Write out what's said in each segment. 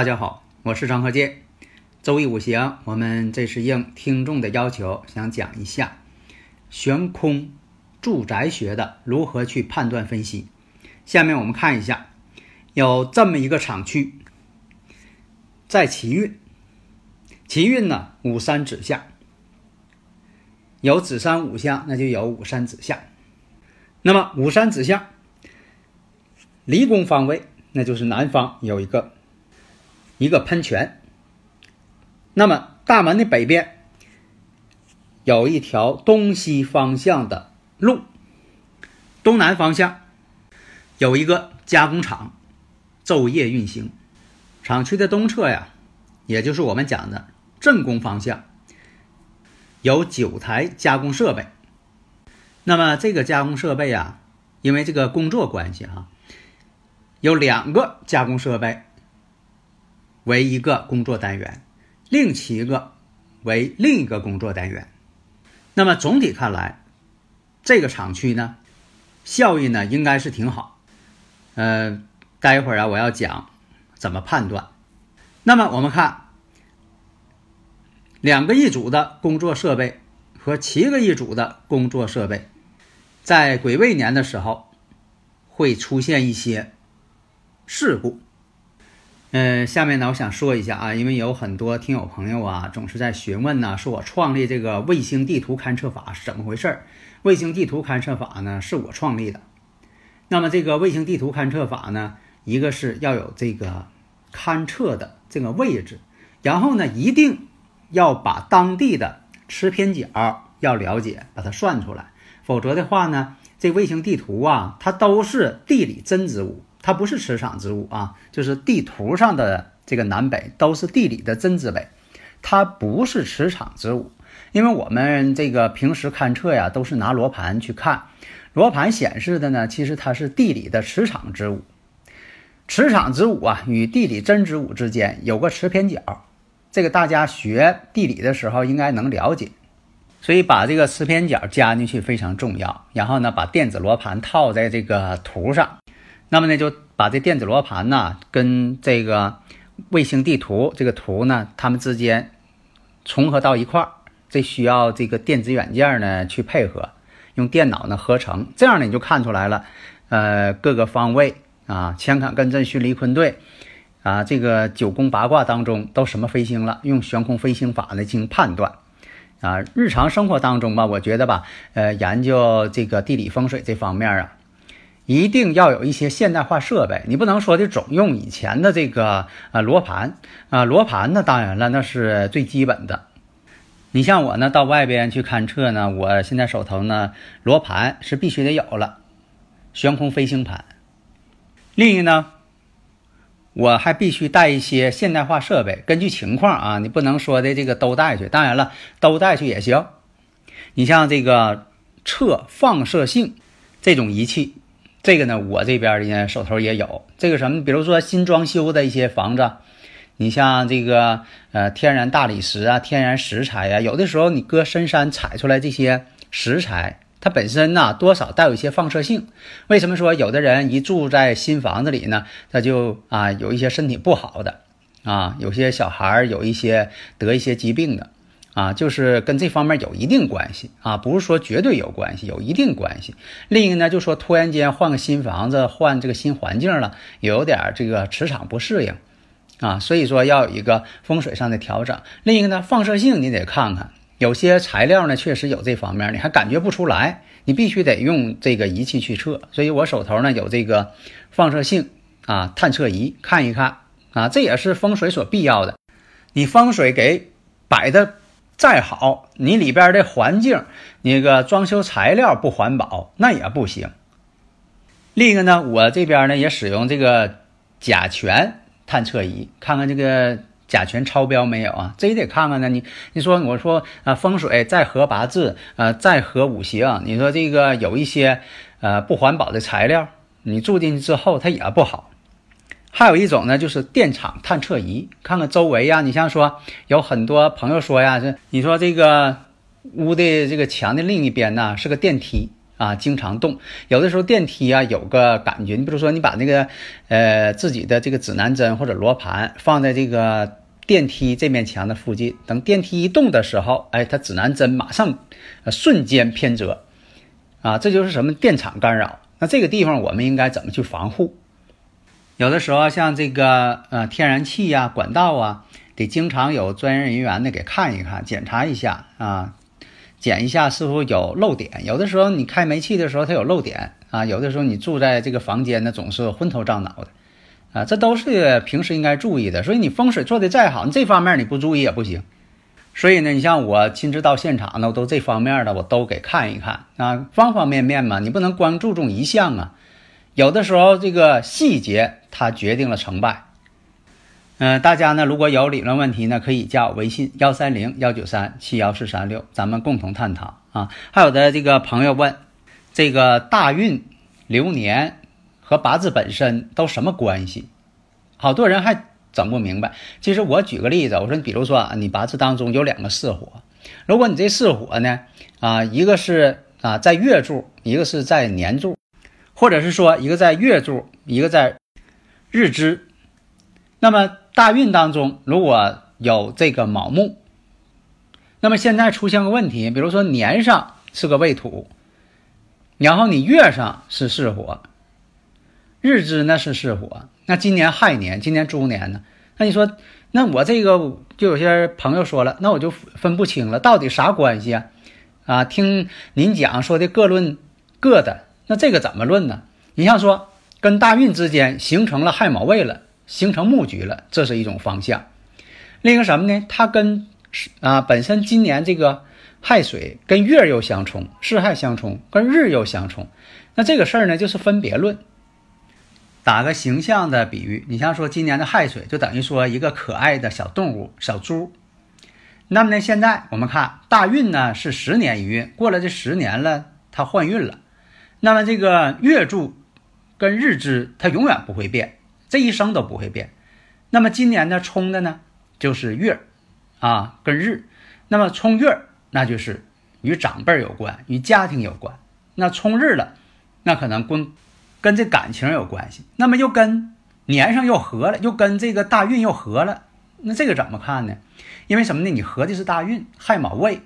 大家好，我是张鹤剑。周易五行，我们这是应听众的要求，想讲一下悬空住宅学的如何去判断分析。下面我们看一下，有这么一个厂区，在奇运，奇运呢五山指向，有子山五向，那就有五山指向。那么五山指向离宫方位，那就是南方有一个。一个喷泉，那么大门的北边有一条东西方向的路，东南方向有一个加工厂，昼夜运行。厂区的东侧呀，也就是我们讲的正宫方向，有九台加工设备。那么这个加工设备啊，因为这个工作关系哈，有两个加工设备。为一个工作单元，另七个为另一个工作单元。那么总体看来，这个厂区呢，效益呢应该是挺好。呃，待会儿啊我要讲怎么判断。那么我们看两个一组的工作设备和七个一组的工作设备，在癸未年的时候会出现一些事故。嗯，下面呢，我想说一下啊，因为有很多听友朋友啊，总是在询问呢，说我创立这个卫星地图勘测法是怎么回事儿？卫星地图勘测法呢，是我创立的。那么这个卫星地图勘测法呢，一个是要有这个勘测的这个位置，然后呢，一定要把当地的磁偏角要了解，把它算出来，否则的话呢，这卫星地图啊，它都是地理真之物。它不是磁场之物啊，就是地图上的这个南北都是地理的真之北，它不是磁场之物。因为我们这个平时勘测呀，都是拿罗盘去看，罗盘显示的呢，其实它是地理的磁场之物。磁场之物啊，与地理真之物之间有个磁偏角，这个大家学地理的时候应该能了解。所以把这个磁偏角加进去非常重要。然后呢，把电子罗盘套在这个图上。那么呢，就把这电子罗盘呢跟这个卫星地图这个图呢，它们之间重合到一块儿。这需要这个电子软件呢去配合，用电脑呢合成，这样呢你就看出来了。呃，各个方位啊，乾坎艮震巽离坤兑啊，这个九宫八卦当中都什么飞星了？用悬空飞星法呢进行判断啊。日常生活当中吧，我觉得吧，呃，研究这个地理风水这方面啊。一定要有一些现代化设备，你不能说的总用以前的这个啊罗盘啊罗盘呢，当然了，那是最基本的。你像我呢，到外边去勘测呢，我现在手头呢罗盘是必须得有了，悬空飞行盘。另一呢，我还必须带一些现代化设备，根据情况啊，你不能说的这个都带去。当然了，都带去也行。你像这个测放射性这种仪器。这个呢，我这边呢手头也有这个什么，比如说新装修的一些房子，你像这个呃天然大理石啊、天然石材呀，有的时候你搁深山采出来这些石材，它本身呢多少带有一些放射性。为什么说有的人一住在新房子里呢，他就啊有一些身体不好的啊，有些小孩有一些得一些疾病的。啊，就是跟这方面有一定关系啊，不是说绝对有关系，有一定关系。另一个呢，就说突然间换个新房子，换这个新环境了，有点这个磁场不适应啊，所以说要有一个风水上的调整。另一个呢，放射性你得看看，有些材料呢确实有这方面，你还感觉不出来，你必须得用这个仪器去测。所以我手头呢有这个放射性啊探测仪，看一看啊，这也是风水所必要的。你风水给摆的。再好，你里边的环境，那个装修材料不环保，那也不行。另一个呢，我这边呢也使用这个甲醛探测仪，看看这个甲醛超标没有啊？这也得看看呢。你你说我说啊，风水再合八字，呃，再合五行，你说这个有一些呃不环保的材料，你住进去之后它也不好。还有一种呢，就是电场探测仪，看看周围呀。你像说有很多朋友说呀，这你说这个屋的这个墙的另一边呢是个电梯啊，经常动。有的时候电梯啊有个感觉，你比如说你把那个呃自己的这个指南针或者罗盘放在这个电梯这面墙的附近，等电梯一动的时候，哎，它指南针马上瞬间偏折啊，这就是什么电场干扰。那这个地方我们应该怎么去防护？有的时候像这个呃天然气呀、管道啊，得经常有专业人员的给看一看、检查一下啊，检一下是否有漏点。有的时候你开煤气的时候它有漏点啊，有的时候你住在这个房间呢总是昏头胀脑的啊，这都是平时应该注意的。所以你风水做的再好，你这方面你不注意也不行。所以呢，你像我亲自到现场呢，我都这方面的我都给看一看啊，方方面面嘛，你不能光注重一项啊。有的时候，这个细节它决定了成败。嗯，大家呢如果有理论问题呢，可以加我微信幺三零幺九三七幺四三六，咱们共同探讨啊。还有的这个朋友问，这个大运流年和八字本身都什么关系？好多人还整不明白。其实我举个例子，我说你比如说啊，你八字当中有两个巳火，如果你这巳火呢啊，一个是啊在月柱，一个是在年柱。或者是说，一个在月柱，一个在日支，那么大运当中如果有这个卯木，那么现在出现个问题，比如说年上是个未土，然后你月上是巳火，日支呢是巳火，那今年亥年，今年猪年呢？那你说，那我这个就有些朋友说了，那我就分不清了，到底啥关系啊？啊，听您讲说的各论各的。那这个怎么论呢？你像说跟大运之间形成了亥卯未了，形成木局了，这是一种方向。另一个什么呢？它跟啊本身今年这个亥水跟月又相冲，巳亥相冲，跟日又相冲。那这个事儿呢，就是分别论。打个形象的比喻，你像说今年的亥水，就等于说一个可爱的小动物小猪。那么呢，现在我们看大运呢是十年一运，过了这十年了，它换运了。那么这个月柱跟日支它永远不会变，这一生都不会变。那么今年呢冲的呢就是月，啊跟日。那么冲月那就是与长辈有关，与家庭有关。那冲日了，那可能跟跟这感情有关系。那么又跟年上又合了，又跟这个大运又合了。那这个怎么看呢？因为什么呢？你合的是大运亥卯未，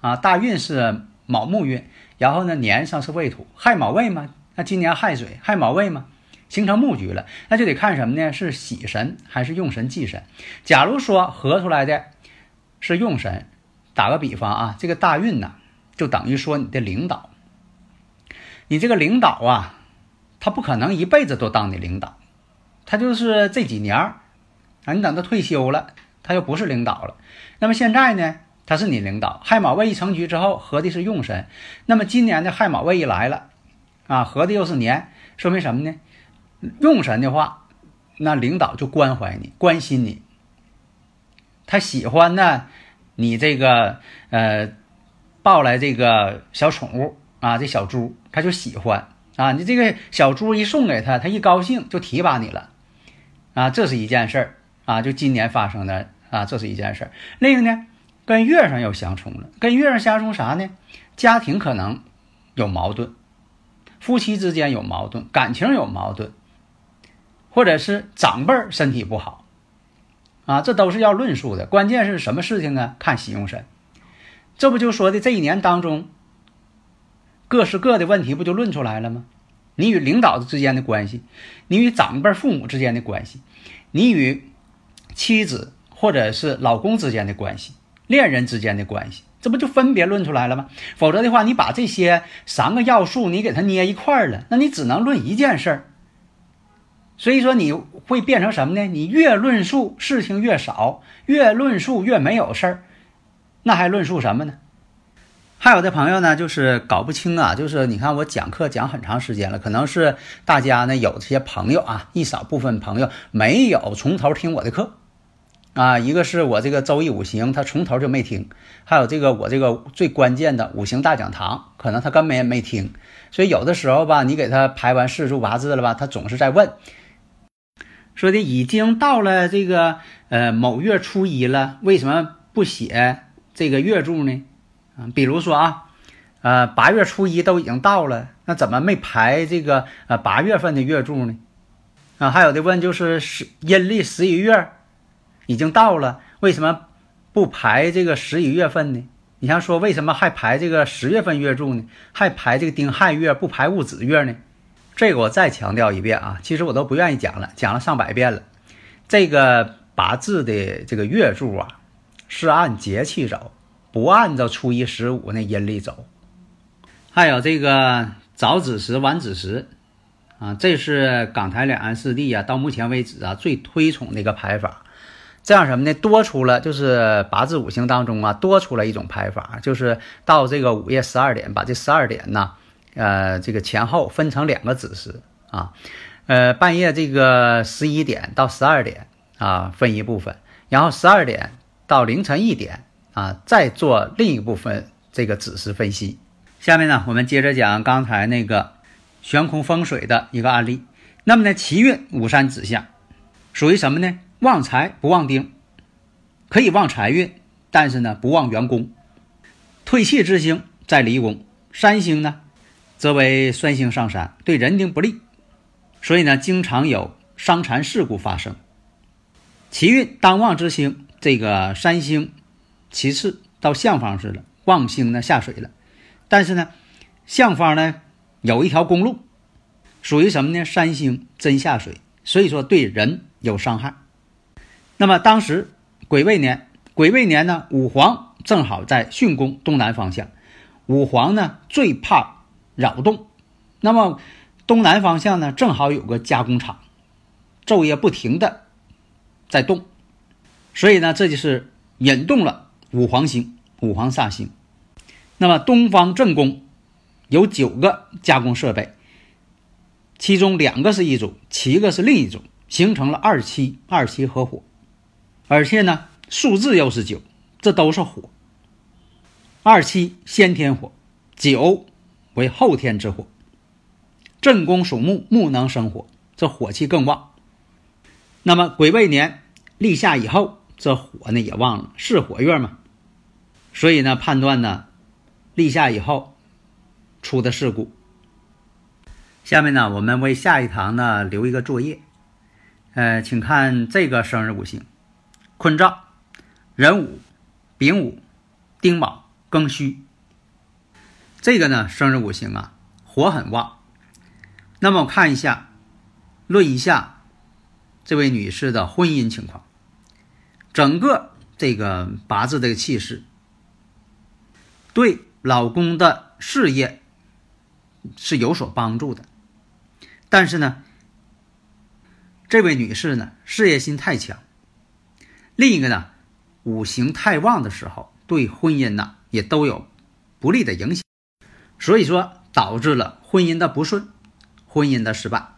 啊大运是卯木运。然后呢，年上是未土，亥卯未嘛，那今年亥水，亥卯未嘛，形成木局了，那就得看什么呢？是喜神还是用神忌神？假如说合出来的是用神，打个比方啊，这个大运呢，就等于说你的领导，你这个领导啊，他不可能一辈子都当你领导，他就是这几年啊，你等他退休了，他又不是领导了。那么现在呢？他是你领导，亥卯未一成局之后，合的是用神。那么今年的亥卯未一来了，啊，合的又是年，说明什么呢？用神的话，那领导就关怀你，关心你。他喜欢呢，你这个呃，抱来这个小宠物啊，这小猪，他就喜欢啊。你这个小猪一送给他，他一高兴就提拔你了，啊，这是一件事儿啊，就今年发生的啊，这是一件事儿。另一个呢？跟月上又相冲了，跟月上相冲啥呢？家庭可能有矛盾，夫妻之间有矛盾，感情有矛盾，或者是长辈身体不好，啊，这都是要论述的。关键是什么事情呢？看喜用神，这不就说的这一年当中，各是各的问题不就论出来了吗？你与领导之间的关系，你与长辈父母之间的关系，你与妻子或者是老公之间的关系。恋人之间的关系，这不就分别论出来了吗？否则的话，你把这些三个要素你给它捏一块儿了，那你只能论一件事儿。所以说你会变成什么呢？你越论述事情越少，越论述越没有事儿。那还论述什么呢？还有的朋友呢，就是搞不清啊，就是你看我讲课讲很长时间了，可能是大家呢有些朋友啊，一少部分朋友没有从头听我的课啊，一个是我这个周易五行，他从头就没听，还有这个我这个最关键的五行大讲堂，可能他根本也没听，所以有的时候吧，你给他排完四柱八字了吧，他总是在问，说的已经到了这个呃某月初一了，为什么不写这个月柱呢？比如说啊，呃，八月初一都已经到了，那怎么没排这个呃八月份的月柱呢？啊，还有的问就是十阴历十一月已经到了，为什么不排这个十一月份呢？你像说为什么还排这个十月份月柱呢？还排这个丁亥月，不排戊子月呢？这个我再强调一遍啊，其实我都不愿意讲了，讲了上百遍了。这个八字的这个月柱啊，是按节气走。不按照初一十五那阴历走，还有这个早子时、晚子时，啊，这是港台两岸四地啊，到目前为止啊最推崇的一个排法。这样什么呢？多出了就是八字五行当中啊，多出了一种排法，就是到这个午夜十二点，把这十二点呢，呃，这个前后分成两个子时啊，呃，半夜这个十一点到十二点啊，分一部分，然后十二点到凌晨一点。啊，再做另一部分这个子时分析。下面呢，我们接着讲刚才那个悬空风水的一个案例。那么呢，奇运五山子相属于什么呢？旺财不旺丁，可以旺财运，但是呢不旺元工。退气之星在离宫，山星呢则为酸星上山，对人丁不利，所以呢经常有伤残事故发生。奇运当旺之星，这个山星。其次到相方去了，旺星呢下水了，但是呢，相方呢有一条公路，属于什么呢？山星真下水，所以说对人有伤害。那么当时癸未年，癸未年呢，五黄正好在巽宫东南方向，五黄呢最怕扰动，那么东南方向呢正好有个加工厂，昼夜不停的在动，所以呢这就是引动了。五黄星，五黄煞星。那么东方正宫有九个加工设备，其中两个是一组，七个是另一组，形成了二七二七合火。而且呢，数字又是九，这都是火。二七先天火，九为后天之火。正宫属木，木能生火，这火气更旺。那么癸未年立夏以后，这火呢也旺了，是火月嘛？所以呢，判断呢，立夏以后出的事故。下面呢，我们为下一堂呢留一个作业，呃，请看这个生日五行：坤兆、壬午、丙午、丁卯、庚戌。这个呢，生日五行啊，火很旺。那么我看一下，论一下这位女士的婚姻情况，整个这个八字这个气势。对老公的事业是有所帮助的，但是呢，这位女士呢，事业心太强。另一个呢，五行太旺的时候，对婚姻呢也都有不利的影响，所以说导致了婚姻的不顺，婚姻的失败。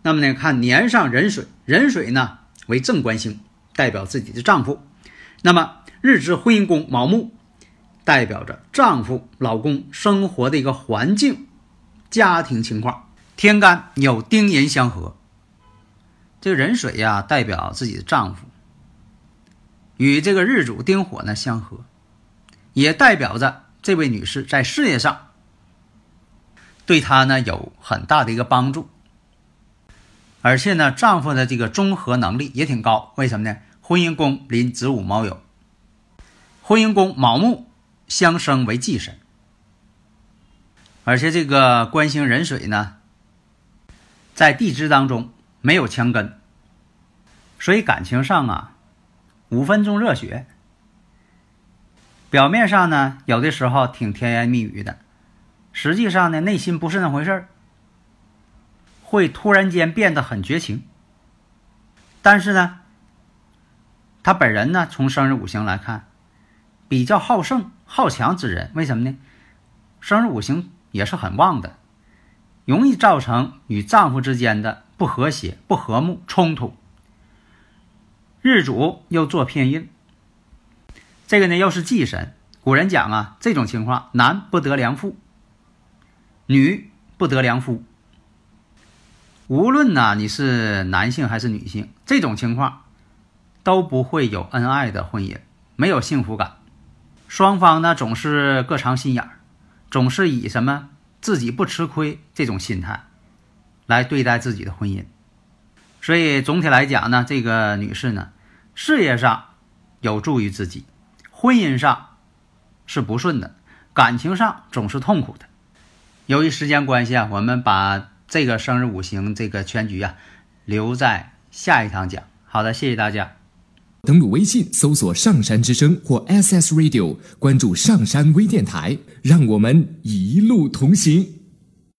那么呢，看年上壬水，壬水呢为正官星，代表自己的丈夫。那么日支婚姻宫卯木。代表着丈夫、老公生活的一个环境、家庭情况。天干有丁寅相合，这个壬水呀，代表自己的丈夫，与这个日主丁火呢相合，也代表着这位女士在事业上对她呢有很大的一个帮助。而且呢，丈夫的这个综合能力也挺高。为什么呢？婚姻宫临子午卯酉，婚姻宫卯木。相生为忌神，而且这个官星壬水呢，在地支当中没有强根，所以感情上啊，五分钟热血。表面上呢，有的时候挺甜言蜜语的，实际上呢，内心不是那回事儿，会突然间变得很绝情。但是呢，他本人呢，从生日五行来看。比较好胜好强之人。为什么呢？生日五行也是很旺的，容易造成与丈夫之间的不和谐、不和睦、冲突。日主又做偏印，这个呢又是忌神。古人讲啊，这种情况，男不得良妇，女不得良夫。无论呢你是男性还是女性，这种情况都不会有恩爱的婚姻，没有幸福感。双方呢总是各藏心眼儿，总是以什么自己不吃亏这种心态来对待自己的婚姻。所以总体来讲呢，这个女士呢。事业上有助于自己，婚姻上是不顺的，感情上总是痛苦的。由于时间关系啊，我们把这个生日五行这个全局啊留在下一堂讲。好的，谢谢大家。登录微信搜索“上山之声”或 SS Radio，关注上山微电台，让我们一路同行。